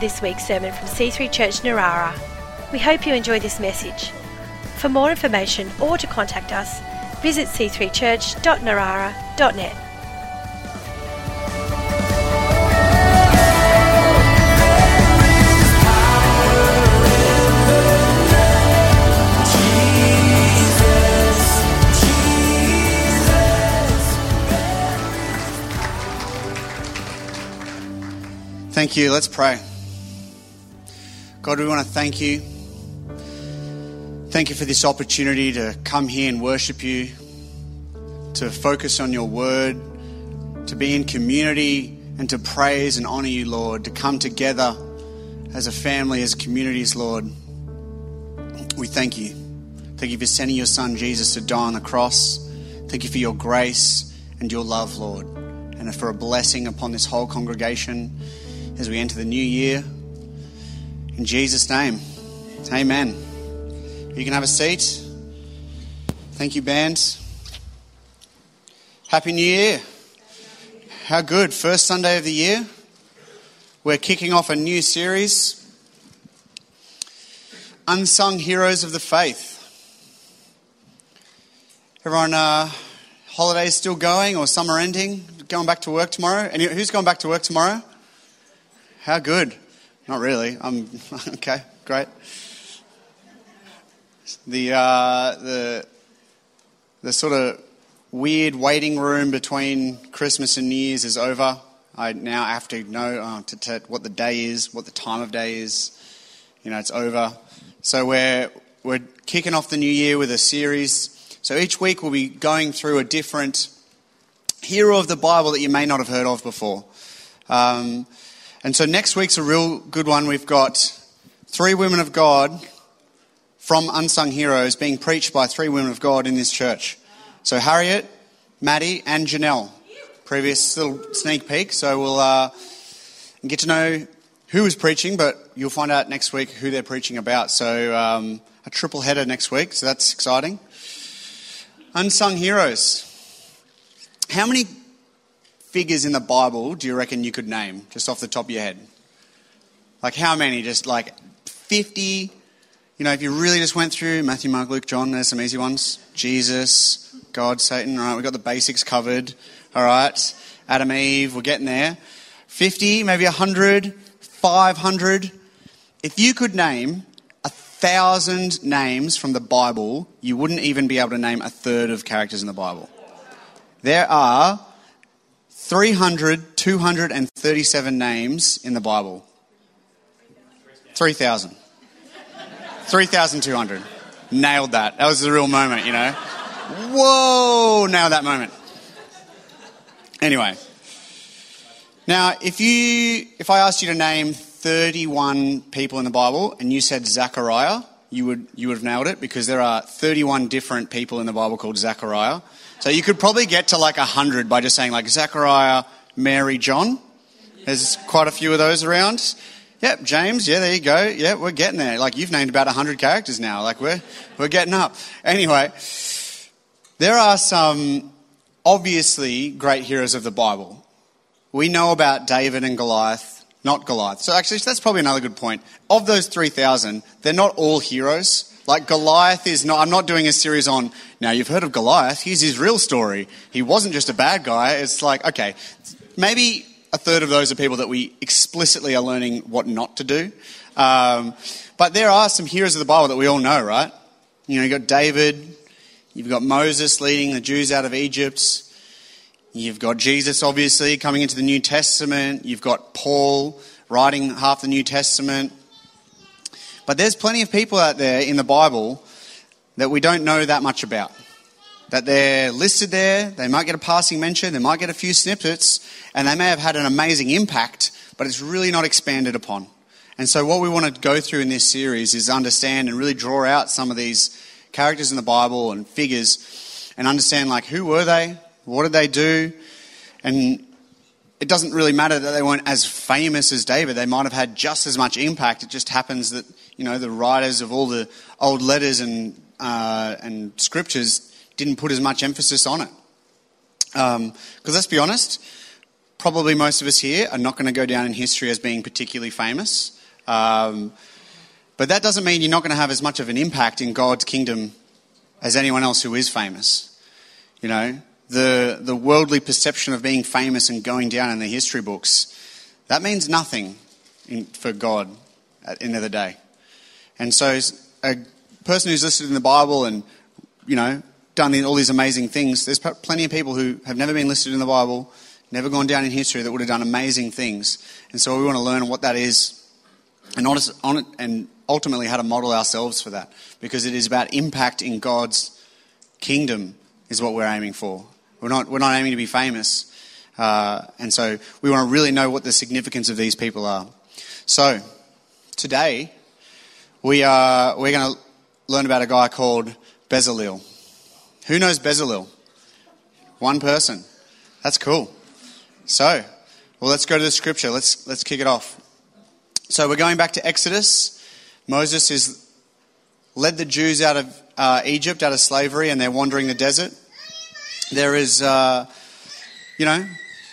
this week's sermon from C3 Church Narara. We hope you enjoy this message. For more information or to contact us, visit c3church.narara.net. Thank you. Let's pray. God, we want to thank you. Thank you for this opportunity to come here and worship you, to focus on your word, to be in community and to praise and honor you, Lord, to come together as a family, as communities, Lord. We thank you. Thank you for sending your son Jesus to die on the cross. Thank you for your grace and your love, Lord, and for a blessing upon this whole congregation as we enter the new year. In Jesus' name, amen. You can have a seat. Thank you, band. Happy New Year. How good. First Sunday of the year. We're kicking off a new series Unsung Heroes of the Faith. Everyone, uh, holidays still going or summer ending? Going back to work tomorrow? Who's going back to work tomorrow? How good? Not really. I'm okay. Great. The uh, the the sort of weird waiting room between Christmas and New Year's is over. I now have to know uh, to, to, what the day is, what the time of day is. You know, it's over. So we're we're kicking off the new year with a series. So each week we'll be going through a different hero of the Bible that you may not have heard of before. Um, and so next week's a real good one. We've got three women of God from Unsung Heroes being preached by three women of God in this church. So Harriet, Maddie, and Janelle. Previous little sneak peek. So we'll uh, get to know who is preaching, but you'll find out next week who they're preaching about. So um, a triple header next week. So that's exciting. Unsung Heroes. How many figures in the Bible do you reckon you could name just off the top of your head? Like how many? Just like 50? You know, if you really just went through Matthew, Mark, Luke, John, there's some easy ones. Jesus, God, Satan. All right, we've got the basics covered. All right. Adam, Eve, we're getting there. 50, maybe 100, 500. If you could name a thousand names from the Bible, you wouldn't even be able to name a third of characters in the Bible. There are 300, 237 names in the Bible. 3,000. 3,200. Nailed that. That was the real moment, you know. Whoa, nailed that moment. Anyway. Now, if you, if I asked you to name 31 people in the Bible and you said Zechariah, you would, you would have nailed it because there are 31 different people in the Bible called Zachariah. So you could probably get to like 100 by just saying like Zachariah, Mary, John. There's quite a few of those around. Yep, James, yeah, there you go. Yeah, we're getting there. Like you've named about 100 characters now. Like we're, we're getting up. Anyway, there are some obviously great heroes of the Bible. We know about David and Goliath, not Goliath. So actually, that's probably another good point. Of those 3,000, they're not all heroes. Like Goliath is not, I'm not doing a series on, now you've heard of Goliath, here's his real story. He wasn't just a bad guy. It's like, okay, maybe a third of those are people that we explicitly are learning what not to do. Um, but there are some heroes of the Bible that we all know, right? You know, you've got David, you've got Moses leading the Jews out of Egypt, you've got Jesus, obviously, coming into the New Testament, you've got Paul writing half the New Testament. But there's plenty of people out there in the Bible that we don't know that much about. That they're listed there, they might get a passing mention, they might get a few snippets, and they may have had an amazing impact, but it's really not expanded upon. And so, what we want to go through in this series is understand and really draw out some of these characters in the Bible and figures and understand, like, who were they? What did they do? And it doesn't really matter that they weren't as famous as David. They might have had just as much impact. It just happens that you know the writers of all the old letters and uh, and scriptures didn't put as much emphasis on it. Because um, let's be honest, probably most of us here are not going to go down in history as being particularly famous. Um, but that doesn't mean you're not going to have as much of an impact in God's kingdom as anyone else who is famous. You know, the, the worldly perception of being famous and going down in the history books, that means nothing in, for God at the end of the day. And so a person who's listed in the Bible and, you know, done all these amazing things, there's plenty of people who have never been listed in the Bible, never gone down in history that would have done amazing things. And so we want to learn what that is and, and ultimately how to model ourselves for that because it is about impact in God's kingdom is what we're aiming for. We're not, we're not aiming to be famous. Uh, and so we want to really know what the significance of these people are. So today we are, we're going to learn about a guy called Bezalel. Who knows Bezalel? One person. That's cool. So, well, let's go to the scripture. Let's, let's kick it off. So we're going back to Exodus. Moses has led the Jews out of uh, Egypt, out of slavery, and they're wandering the desert. There is, uh, you know,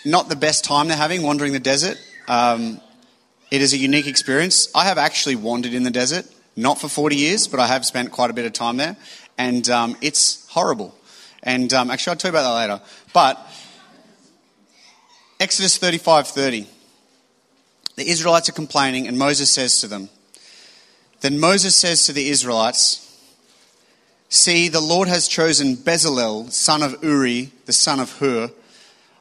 not the best time they're having wandering the desert. Um, it is a unique experience. I have actually wandered in the desert, not for 40 years, but I have spent quite a bit of time there, and um, it's horrible. And um, actually, I'll tell you about that later. But Exodus 35:30. The Israelites are complaining, and Moses says to them, Then Moses says to the Israelites, See, the Lord has chosen Bezalel, son of Uri, the son of Hur,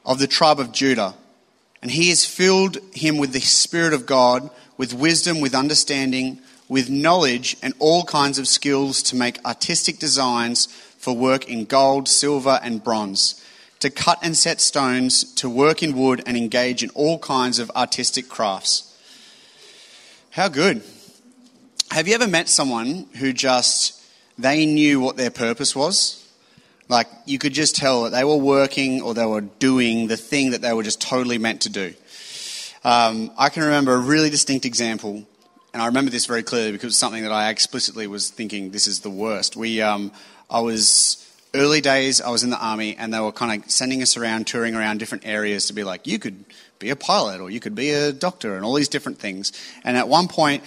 of the tribe of Judah, and he has filled him with the Spirit of God, with wisdom, with understanding, with knowledge, and all kinds of skills to make artistic designs for work in gold, silver, and bronze, to cut and set stones, to work in wood, and engage in all kinds of artistic crafts. How good. Have you ever met someone who just they knew what their purpose was. Like, you could just tell that they were working or they were doing the thing that they were just totally meant to do. Um, I can remember a really distinct example, and I remember this very clearly because it's something that I explicitly was thinking this is the worst. We, um, I was early days, I was in the army, and they were kind of sending us around, touring around different areas to be like, you could be a pilot or you could be a doctor, and all these different things. And at one point,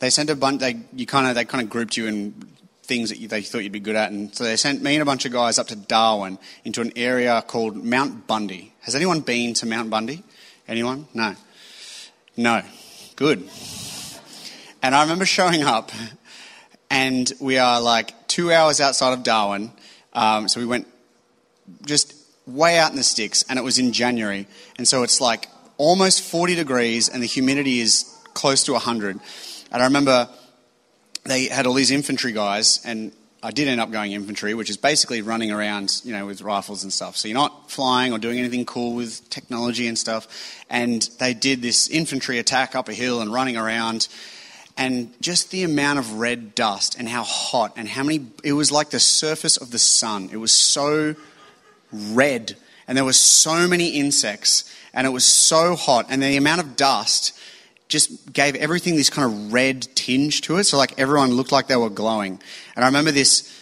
they sent a bunch. They you kind of they kind of grouped you in things that you, they thought you'd be good at. And so they sent me and a bunch of guys up to Darwin into an area called Mount Bundy. Has anyone been to Mount Bundy? Anyone? No. No. Good. And I remember showing up, and we are like two hours outside of Darwin. Um, so we went just way out in the sticks, and it was in January. And so it's like almost 40 degrees, and the humidity is close to 100. And I remember they had all these infantry guys, and I did end up going infantry, which is basically running around, you know, with rifles and stuff. So you're not flying or doing anything cool with technology and stuff. And they did this infantry attack up a hill and running around. And just the amount of red dust and how hot and how many, it was like the surface of the sun. It was so red. And there were so many insects. And it was so hot. And the amount of dust just gave everything this kind of red tinge to it. So, like, everyone looked like they were glowing. And I remember this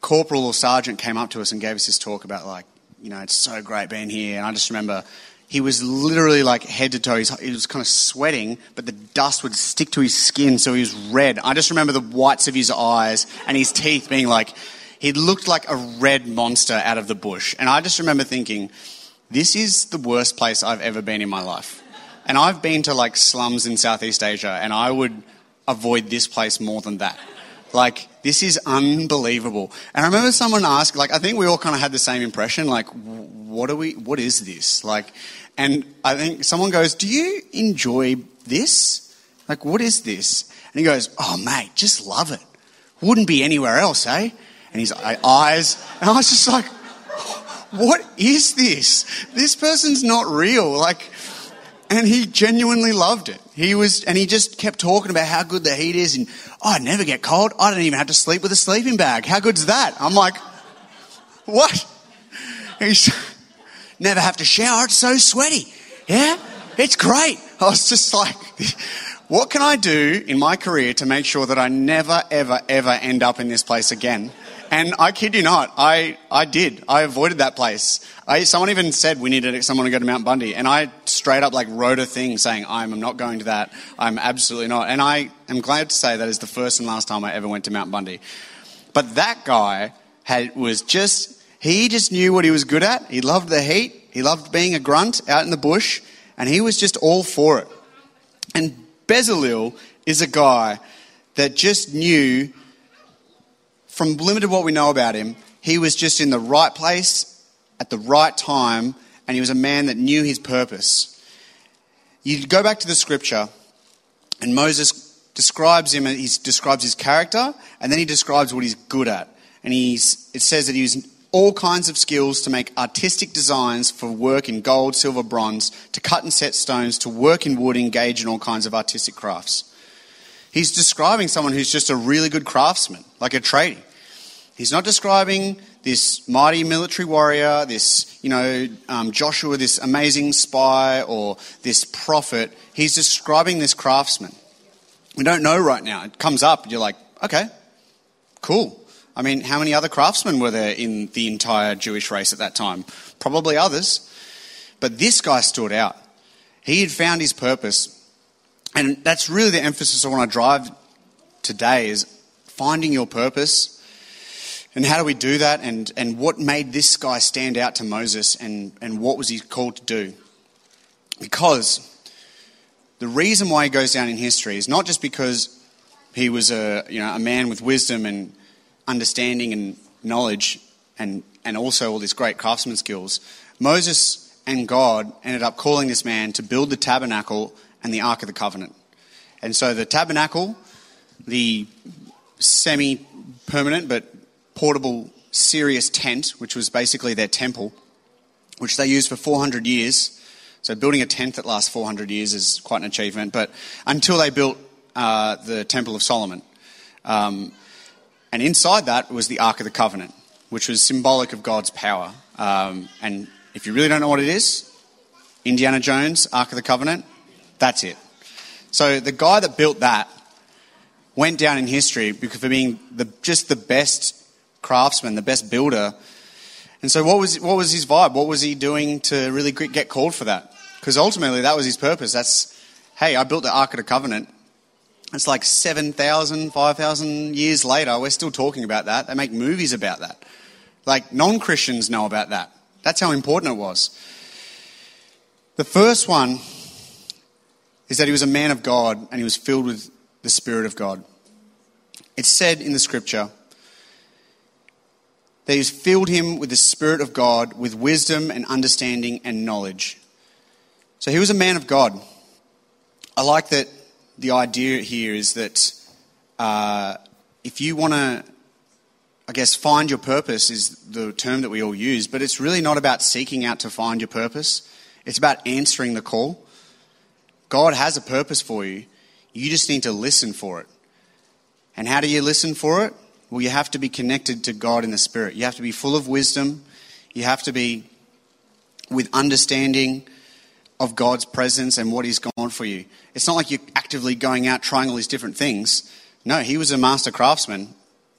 corporal or sergeant came up to us and gave us this talk about, like, you know, it's so great being here. And I just remember he was literally like head to toe. He was kind of sweating, but the dust would stick to his skin, so he was red. I just remember the whites of his eyes and his teeth being like, he looked like a red monster out of the bush. And I just remember thinking, this is the worst place I've ever been in my life. And I've been to like slums in Southeast Asia, and I would avoid this place more than that. Like, this is unbelievable. And I remember someone asked, like, I think we all kind of had the same impression, like, what are we, what is this? Like, and I think someone goes, do you enjoy this? Like, what is this? And he goes, oh, mate, just love it. Wouldn't be anywhere else, eh? And his eyes, and I was just like, what is this? This person's not real. Like, and he genuinely loved it. He was, and he just kept talking about how good the heat is, and I never get cold. I don't even have to sleep with a sleeping bag. How good's that? I'm like, what? He's never have to shower. It's so sweaty. Yeah, it's great. I was just like, what can I do in my career to make sure that I never, ever, ever end up in this place again? And I kid you not, I, I did. I avoided that place. I, someone even said we needed someone to go to Mount Bundy, and I straight up like wrote a thing saying I'm not going to that. I'm absolutely not. And I am glad to say that is the first and last time I ever went to Mount Bundy. But that guy had was just he just knew what he was good at. He loved the heat. He loved being a grunt out in the bush, and he was just all for it. And Bezalel is a guy that just knew from limited what we know about him, he was just in the right place at the right time, and he was a man that knew his purpose. You go back to the scripture, and Moses describes him, he describes his character, and then he describes what he's good at. And he's, it says that he used all kinds of skills to make artistic designs for work in gold, silver, bronze, to cut and set stones, to work in wood, engage in all kinds of artistic crafts. He's describing someone who's just a really good craftsman, like a tradie. He's not describing this mighty military warrior, this, you know, um, Joshua, this amazing spy, or this prophet. He's describing this craftsman. We don't know right now. It comes up, you're like, okay, cool. I mean, how many other craftsmen were there in the entire Jewish race at that time? Probably others. But this guy stood out. He had found his purpose. And that's really the emphasis I want to drive today is finding your purpose. And how do we do that? And, and what made this guy stand out to Moses? And, and what was he called to do? Because the reason why he goes down in history is not just because he was a, you know, a man with wisdom and understanding and knowledge and, and also all these great craftsman skills. Moses and God ended up calling this man to build the tabernacle and the Ark of the Covenant. And so the tabernacle, the semi permanent but portable Sirius tent, which was basically their temple, which they used for 400 years. So building a tent that lasts 400 years is quite an achievement. But until they built uh, the Temple of Solomon. Um, and inside that was the Ark of the Covenant, which was symbolic of God's power. Um, and if you really don't know what it is, Indiana Jones, Ark of the Covenant, that's it. So the guy that built that went down in history because for being the, just the best craftsman, the best builder. And so what was, what was his vibe? What was he doing to really get called for that? Because ultimately that was his purpose. That's, hey, I built the Ark of the Covenant. It's like 7,000, 5,000 years later, we're still talking about that. They make movies about that. Like non Christians know about that. That's how important it was. The first one is that he was a man of God and he was filled with the Spirit of God. It's said in the scripture that he's filled him with the Spirit of God, with wisdom and understanding and knowledge. So he was a man of God. I like that the idea here is that uh, if you want to, I guess, find your purpose is the term that we all use, but it's really not about seeking out to find your purpose. It's about answering the call. God has a purpose for you. You just need to listen for it. And how do you listen for it? Well, you have to be connected to God in the Spirit. You have to be full of wisdom. You have to be with understanding of God's presence and what He's gone for you. It's not like you're actively going out trying all these different things. No, he was a master craftsman.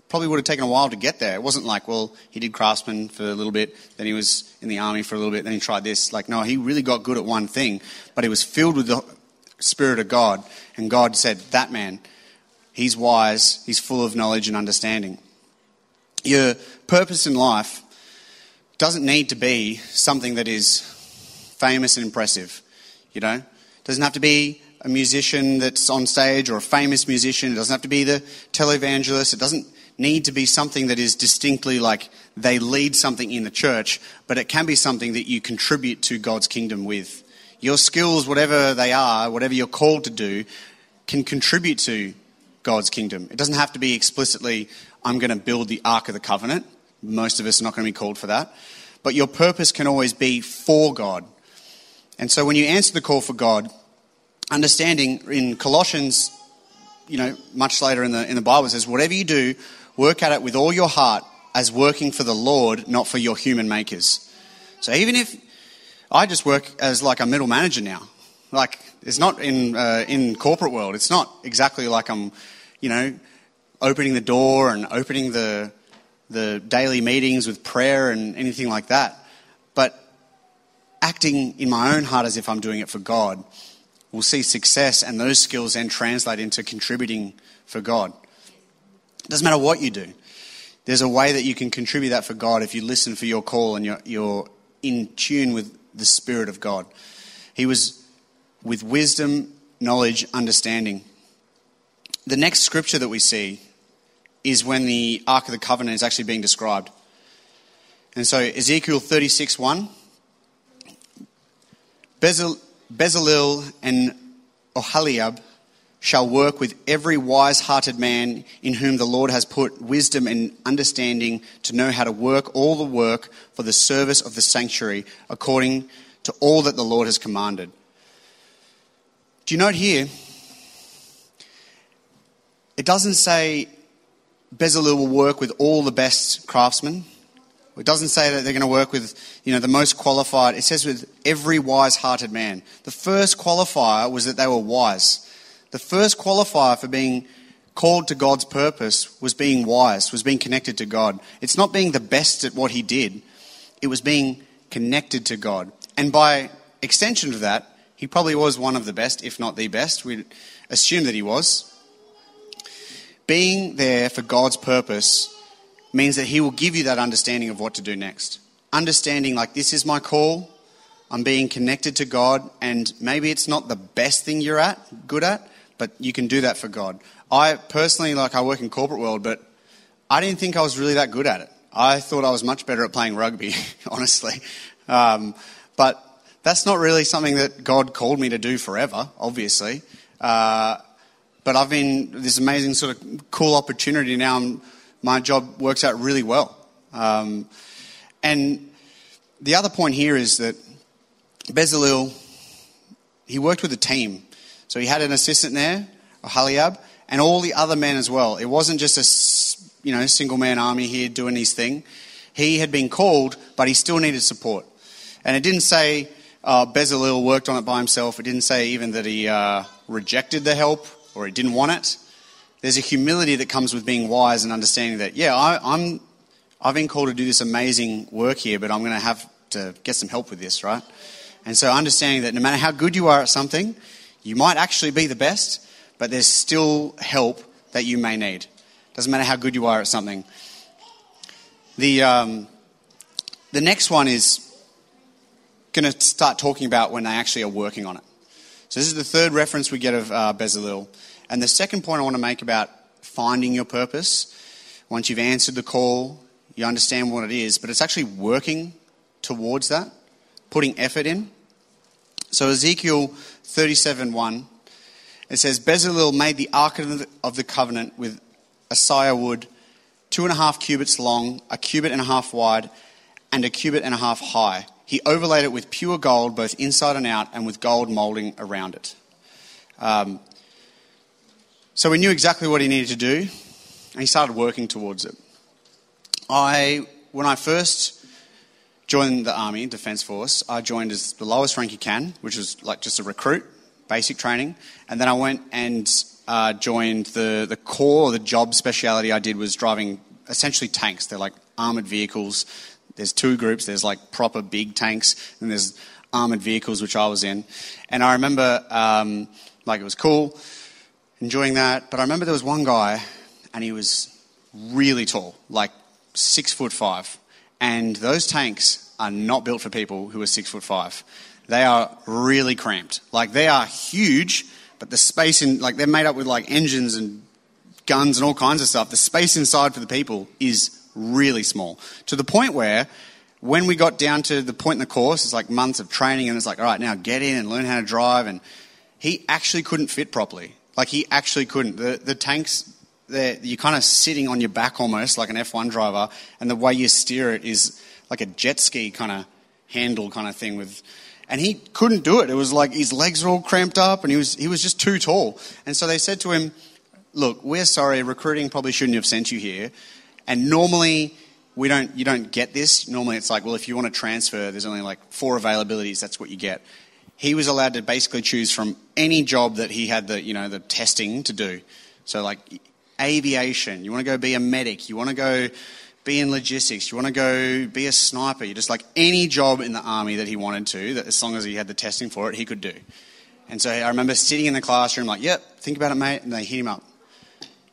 Probably would have taken a while to get there. It wasn't like, well, he did craftsman for a little bit, then he was in the army for a little bit, then he tried this. Like, no, he really got good at one thing, but he was filled with the Spirit of God. And God said, that man, he's wise, he's full of knowledge and understanding. Your purpose in life doesn't need to be something that is famous and impressive, you know? Doesn't have to be a musician that's on stage or a famous musician. It doesn't have to be the televangelist. It doesn't need to be something that is distinctly like they lead something in the church, but it can be something that you contribute to God's kingdom with. Your skills, whatever they are, whatever you're called to do, can contribute to God's kingdom. It doesn't have to be explicitly, I'm going to build the Ark of the Covenant. Most of us are not going to be called for that. But your purpose can always be for God. And so when you answer the call for God, understanding in Colossians, you know, much later in the, in the Bible, says, whatever you do, work at it with all your heart as working for the Lord, not for your human makers. So even if I just work as like a middle manager now, Like, it's not in, uh, in corporate world. It's not exactly like I'm, you know, opening the door and opening the, the daily meetings with prayer and anything like that. But acting in my own heart as if I'm doing it for God will see success and those skills then translate into contributing for God. It doesn't matter what you do. There's a way that you can contribute that for God if you listen for your call and you're, you're in tune with the Spirit of God. He was with wisdom, knowledge, understanding. The next scripture that we see is when the Ark of the Covenant is actually being described. And so, Ezekiel 36 1. Bezal- Bezalel and Oholiab shall work with every wise hearted man in whom the Lord has put wisdom and understanding to know how to work all the work for the service of the sanctuary according to all that the Lord has commanded. Do you note here? It doesn't say Bezalel will work with all the best craftsmen. It doesn't say that they're going to work with, you know, the most qualified. It says with every wise-hearted man. The first qualifier was that they were wise. The first qualifier for being called to God's purpose was being wise, was being connected to God. It's not being the best at what he did. It was being connected to God. And by extension of that, he probably was one of the best, if not the best. We'd assume that he was. Being there for God's purpose means that He will give you that understanding of what to do next. Understanding, like, this is my call, I'm being connected to God, and maybe it's not the best thing you're at, good at, but you can do that for God. I personally, like, I work in corporate world, but I didn't think I was really that good at it. I thought I was much better at playing rugby, honestly. Um, but that's not really something that God called me to do forever, obviously. Uh, but I've been this amazing sort of cool opportunity now. I'm, my job works out really well. Um, and the other point here is that Bezalel, he worked with a team. So he had an assistant there, Oholiab, and all the other men as well. It wasn't just a you know single man army here doing his thing. He had been called, but he still needed support. And it didn't say uh, Bezalel worked on it by himself. It didn't say even that he uh, rejected the help or he didn't want it. There's a humility that comes with being wise and understanding that, yeah, I, I'm, I've been called to do this amazing work here, but I'm going to have to get some help with this, right? And so understanding that no matter how good you are at something, you might actually be the best, but there's still help that you may need. Doesn't matter how good you are at something. The, um, the next one is going to start talking about when they actually are working on it. So this is the third reference we get of uh, Bezalel. And the second point I want to make about finding your purpose, once you've answered the call, you understand what it is, but it's actually working towards that, putting effort in. So Ezekiel 37:1, it says, Bezalel made the ark of the covenant with acacia wood, two and a half cubits long, a cubit and a half wide, and a cubit and a half high. He overlaid it with pure gold, both inside and out, and with gold molding around it. Um, so we knew exactly what he needed to do, and he started working towards it. I, when I first joined the Army Defence Force, I joined as the lowest rank you can, which was like just a recruit, basic training, and then I went and uh, joined the the core, the job speciality I did was driving essentially tanks. They're like armored vehicles there's two groups. There's like proper big tanks, and there's armored vehicles, which I was in. And I remember, um, like, it was cool, enjoying that. But I remember there was one guy, and he was really tall, like six foot five. And those tanks are not built for people who are six foot five. They are really cramped. Like, they are huge, but the space in, like, they're made up with like engines and guns and all kinds of stuff. The space inside for the people is really small. To the point where when we got down to the point in the course, it's like months of training, and it's like, all right, now get in and learn how to drive. And he actually couldn't fit properly. Like, he actually couldn't. The, the tanks, you're kind of sitting on your back almost like an F1 driver, and the way you steer it is like a jet ski kind of handle kind of thing with. And he couldn't do it. It was like his legs were all cramped up, and he was, he was just too tall. And so they said to him, Look, we're sorry, recruiting probably shouldn't have sent you here. And normally, we don't, you don't get this. Normally, it's like, well, if you want to transfer, there's only like four availabilities, that's what you get. he was allowed to basically choose from any job that he had the, you know, the testing to do. So like aviation, you want to go be a medic, you want to go be in logistics, you want to go be a sniper, you just like any job in the army that he wanted to, that as long as he had the testing for it, he could do. And so I remember sitting in the classroom like, yep, think about it, mate. And they hit him up.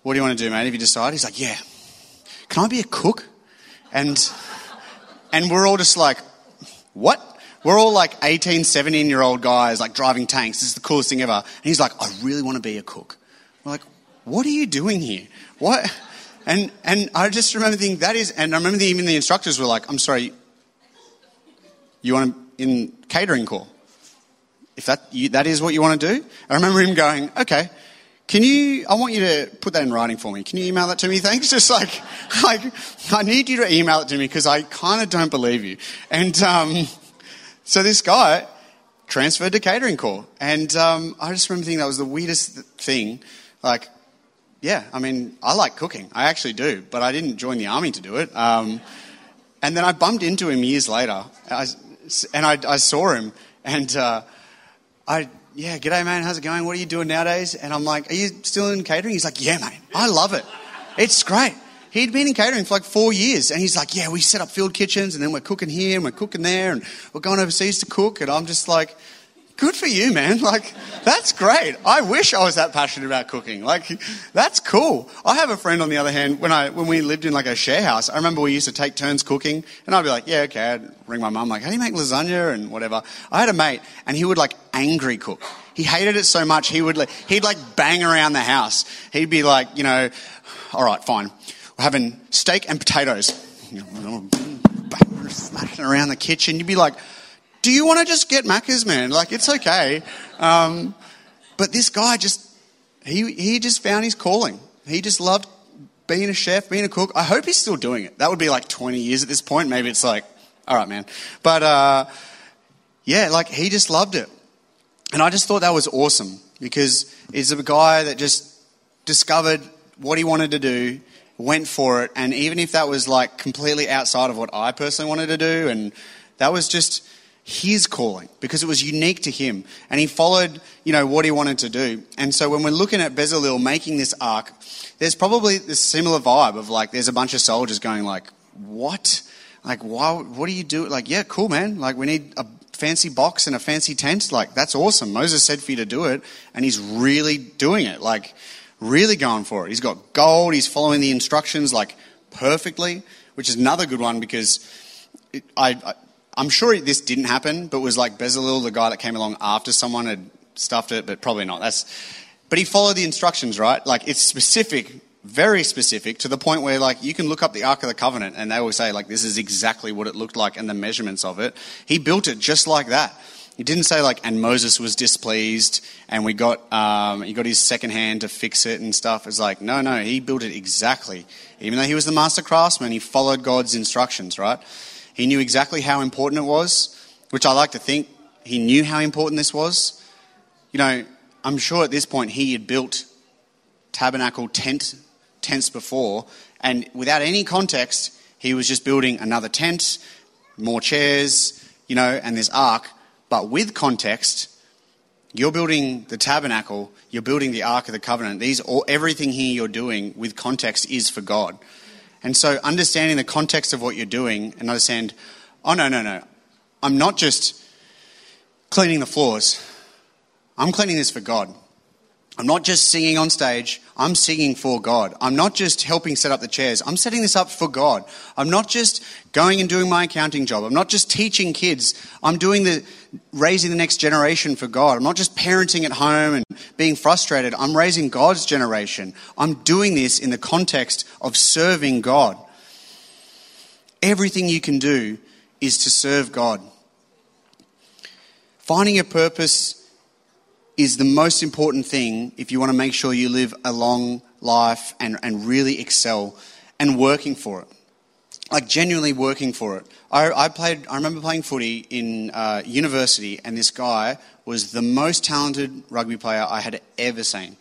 What do you want to do, mate? If you decide, he's like, yeah, can I be a cook? And, and we're all just like, what? We're all like 18, 17 year old guys like driving tanks. This is the coolest thing ever. And he's like, I really want to be a cook. We're like, what are you doing here? What? And, and I just remember thinking, that is, and I remember the, even the instructors were like, I'm sorry, you want to, in catering corps? If that, you, that is what you want to do? I remember him going, okay, can you, I want you to put that in writing for me. Can you email that to me? Thanks. Just like, like I need you to email it to me because I kind of don't believe you. And um, so this guy transferred to catering corps. And um, I just remember thinking that was the weirdest thing. Like, yeah, I mean, I like cooking. I actually do, but I didn't join the army to do it. Um, and then I bumped into him years later, I, and I, I, saw him, and uh, I, yeah, g'day, man, how's it going? What are you doing nowadays? And I'm like, are you still in catering? He's like, yeah, mate, I love it. It's great. He'd been in catering for like four years, and he's like, yeah, we set up field kitchens, and then we're cooking here, and we're cooking there, and we're going overseas to cook. And I'm just like, good for you, man. Like, that's great. I wish I was that passionate about cooking. Like, that's cool. I have a friend, on the other hand, when I when we lived in like a share house, I remember we used to take turns cooking, and I'd be like, yeah, okay. I'd ring my mum, like, how do you make lasagna and whatever. I had a mate, and he would like angry cook. He hated it so much, he would he'd like bang around the house. He'd be like, you know, all right, fine. We're having steak and potatoes. Smashing around the kitchen. You'd be like, do you want to just get Macca's, man? Like, it's okay. Um, but this guy just, he, he just found his calling. He just loved being a chef, being a cook. I hope he's still doing it. That would be like 20 years at this point. Maybe it's like, all right, man. But uh, yeah, like he just loved it. And I just thought that was awesome because he's a guy that just discovered what he wanted to do, went for it. And even if that was like completely outside of what I personally wanted to do, and that was just his calling because it was unique to him and he followed you know what he wanted to do. And so when we're looking at bezalel making this ark there's probably this similar vibe of like there's a bunch of soldiers going like what? Like why what do you do like yeah cool man. Like we need a fancy box and a fancy tent. Like that's awesome. Moses said for you to do it and he's really doing it like really going for it. He's got gold. He's following the instructions like perfectly which is another good one because it, I, I I'm sure this didn't happen, but was like Bezalel, the guy that came along after someone had stuffed it, but probably not. That's, but he followed the instructions, right? Like it's specific, very specific, to the point where like you can look up the Ark of the Covenant and they will say like this is exactly what it looked like and the measurements of it. He built it just like that. He didn't say like, and Moses was displeased, and we got um, he got his second hand to fix it and stuff. It's like, no, no, he built it exactly. Even though he was the master craftsman, he followed God's instructions, right? He knew exactly how important it was, which I like to think he knew how important this was. You know, I'm sure at this point he had built tabernacle tent tents before, and without any context, he was just building another tent, more chairs, you know, and this ark. But with context, you're building the tabernacle, you're building the ark of the covenant. These all, everything here you're doing with context is for God. And so understanding the context of what you're doing and understand, oh, no, no, no. I'm not just cleaning the floors. I'm cleaning this for God. I'm not just singing on stage, I'm singing for God. I'm not just helping set up the chairs, I'm setting this up for God. I'm not just going and doing my accounting job. I'm not just teaching kids, I'm doing the raising the next generation for God. I'm not just parenting at home and being frustrated, I'm raising God's generation. I'm doing this in the context of serving God. Everything you can do is to serve God. Finding a purpose is the most important thing if you want to make sure you live a long life and, and really excel and working for it. Like genuinely working for it. I, I played. I remember playing footy in uh, university, and this guy was the most talented rugby player I had ever seen.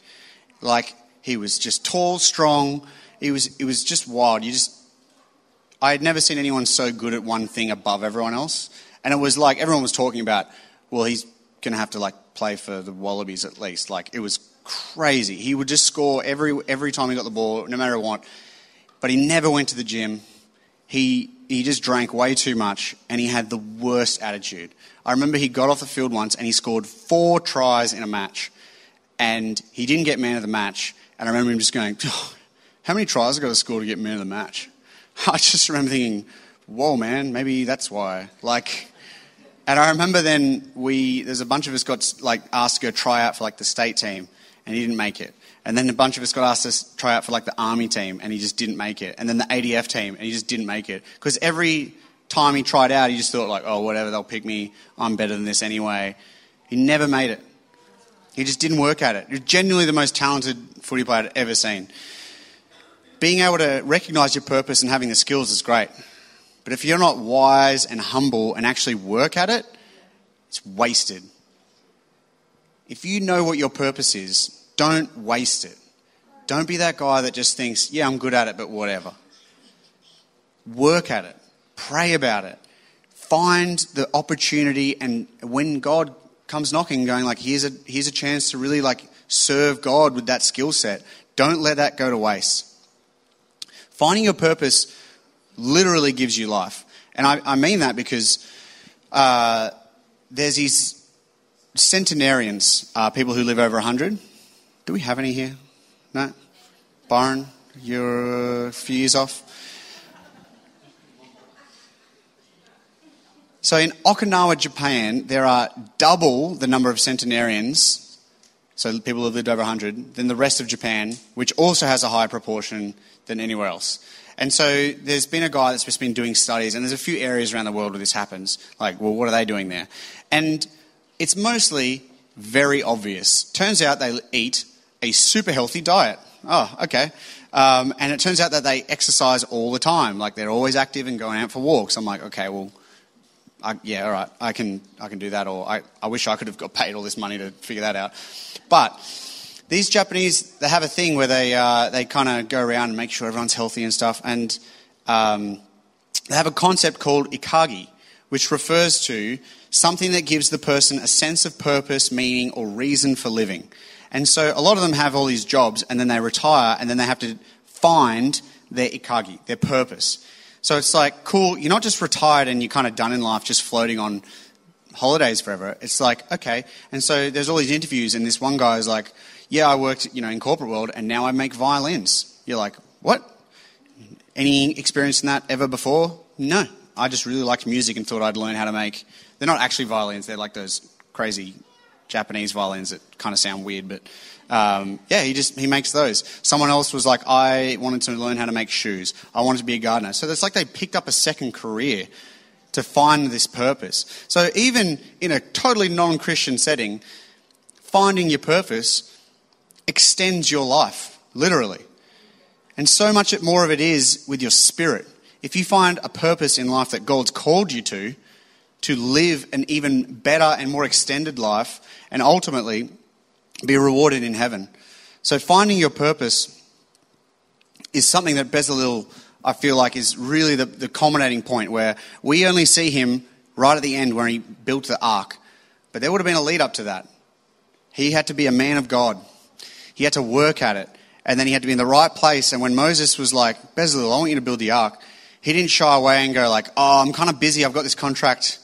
Like he was just tall, strong. He was. It was just wild. You just. I had never seen anyone so good at one thing above everyone else, and it was like everyone was talking about. Well, he's going to have to like play for the Wallabies at least. Like it was crazy. He would just score every every time he got the ball, no matter what. But he never went to the gym. He he just drank way too much, and he had the worst attitude. I remember he got off the field once and he scored four tries in a match, and he didn't get man of the match. And I remember him just going, oh, "How many tries I got to score to get man of the match?" I just remember thinking, "Whoa, man, maybe that's why." Like. And I remember then we, there's a bunch of us got like asked to go try out for like the state team, and he didn't make it. And then a bunch of us got asked to try out for like the army team, and he just didn't make it. And then the ADF team, and he just didn't make it. Because every time he tried out, he just thought like, oh, whatever, they'll pick me. I'm better than this anyway. He never made it. He just didn't work at it. He was genuinely the most talented footy player I'd ever seen. Being able to recognize your purpose and having the skills is great. But if you're not wise and humble and actually work at it, it's wasted. If you know what your purpose is, don't waste it. Don't be that guy that just thinks, yeah, I'm good at it, but whatever. Work at it. Pray about it. Find the opportunity, and when God comes knocking, going like, here's a, here's a chance to really like serve God with that skill set, don't let that go to waste. Finding your purpose literally gives you life. And I, I mean that because uh, there's these centenarians, uh, people who live over 100. Do we have any here? No? Byron, you're a few years off. So in Okinawa, Japan, there are double the number of centenarians, so people who have lived over 100, than the rest of Japan, which also has a higher proportion than anywhere else. And so there's been a guy that's just been doing studies, and there's a few areas around the world where this happens. Like, well, what are they doing there? And it's mostly very obvious. Turns out they eat a super healthy diet. Oh, okay. Um, and it turns out that they exercise all the time. Like they're always active and going out for walks. I'm like, okay, well, I, yeah, all right, I can, I can do that. Or I, I wish I could have got paid all this money to figure that out. But these Japanese, they have a thing where they, uh, they kind of go around and make sure everyone's healthy and stuff. And um, they have a concept called ikigai, which refers to something that gives the person a sense of purpose, meaning, or reason for living. And so a lot of them have all these jobs and then they retire and then they have to find their ikigai, their purpose. So it's like, cool, you're not just retired and you're kind of done in life just floating on holidays forever. It's like, okay. And so there's all these interviews and this one guy is like, yeah, I worked, you know, in corporate world and now I make violins. You're like, what? Any experience in that ever before? No. I just really liked music and thought I'd learn how to make they're not actually violins. They're like those crazy Japanese violins that kind of sound weird, but um, yeah, he just he makes those. Someone else was like, I wanted to learn how to make shoes. I wanted to be a gardener. So it's like they picked up a second career to find this purpose. So even in a totally non-Christian setting, finding your purpose extends your life literally, and so much more of it is with your spirit. If you find a purpose in life that God's called you to, to live an even better and more extended life and ultimately be rewarded in heaven. So finding your purpose is something that Bezalel, I feel like, is really the, the culminating point where we only see him right at the end where he built the ark. But there would have been a lead up to that. He had to be a man of God. He had to work at it. And then he had to be in the right place. And when Moses was like, Bezalel, I want you to build the ark, he didn't shy away and go like, oh, I'm kind of busy. I've got this contract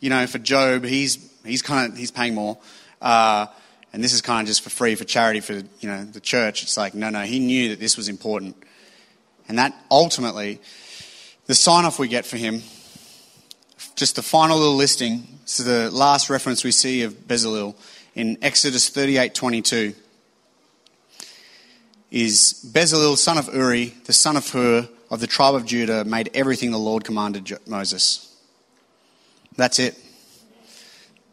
you know, for Job, he's, he's kind of, he's paying more. Uh, and this is kind of just for free, for charity, for, you know, the church. It's like, no, no, he knew that this was important. And that ultimately, the sign off we get for him, just the final little listing, this is the last reference we see of Bezalel in Exodus 38:22 is Bezalel, son of Uri, the son of Hur, of the tribe of Judah, made everything the Lord commanded Moses. That's it.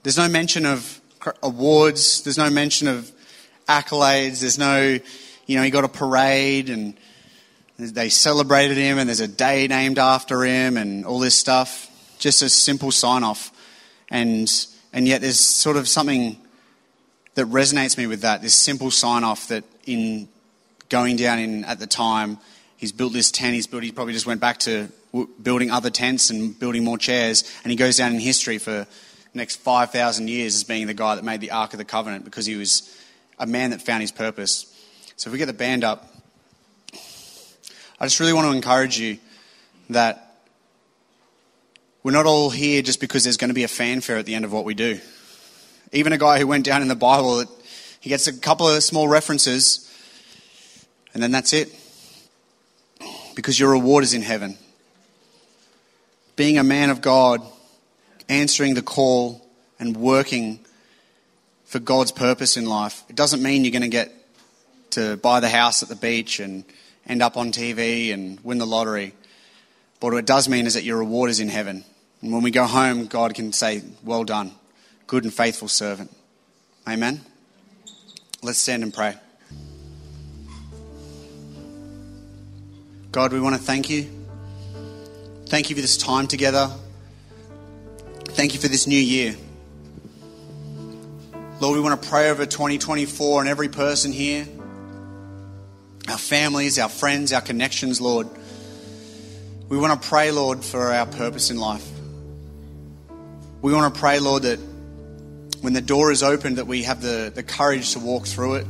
There's no mention of awards. There's no mention of accolades. There's no, you know, he got a parade and they celebrated him and there's a day named after him and all this stuff. Just a simple sign off. And, and yet there's sort of something that resonates me with that, this simple sign off that in going down in at the time, he's built this tent, he's built, he probably just went back to building other tents and building more chairs, and he goes down in history for next 5,000 years as being the guy that made the Ark of the Covenant because he was a man that found his purpose. So if we get the band up, I just really want to encourage you that we're not all here just because there's going to be a fanfare at the end of what we do. Even a guy who went down in the Bible, he gets a couple of small references, and then that's it. Because your reward is in heaven. Being a man of God, answering the call, and working for God's purpose in life, it doesn't mean you're going to get to buy the house at the beach and end up on TV and win the lottery. But what it does mean is that your reward is in heaven. And when we go home, God can say, Well done, good and faithful servant. Amen. Let's stand and pray. God, we want to thank you. Thank you for this time together. Thank you for this new year. Lord, we want to pray over 2024 and every person here, our families, our friends, our connections, Lord. We want to pray, Lord, for our purpose in life. We want to pray, Lord, that when the door is opened, that we have the, the courage to walk through it.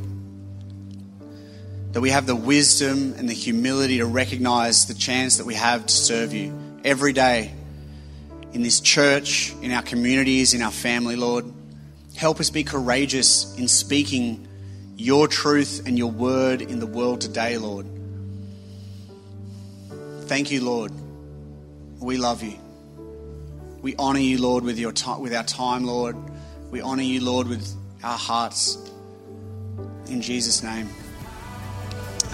That we have the wisdom and the humility to recognize the chance that we have to serve you every day in this church, in our communities, in our family, Lord. Help us be courageous in speaking your truth and your word in the world today, Lord. Thank you, Lord. We love you. We honor you, Lord, with, your with our time, Lord. We honor you, Lord, with our hearts. In Jesus' name.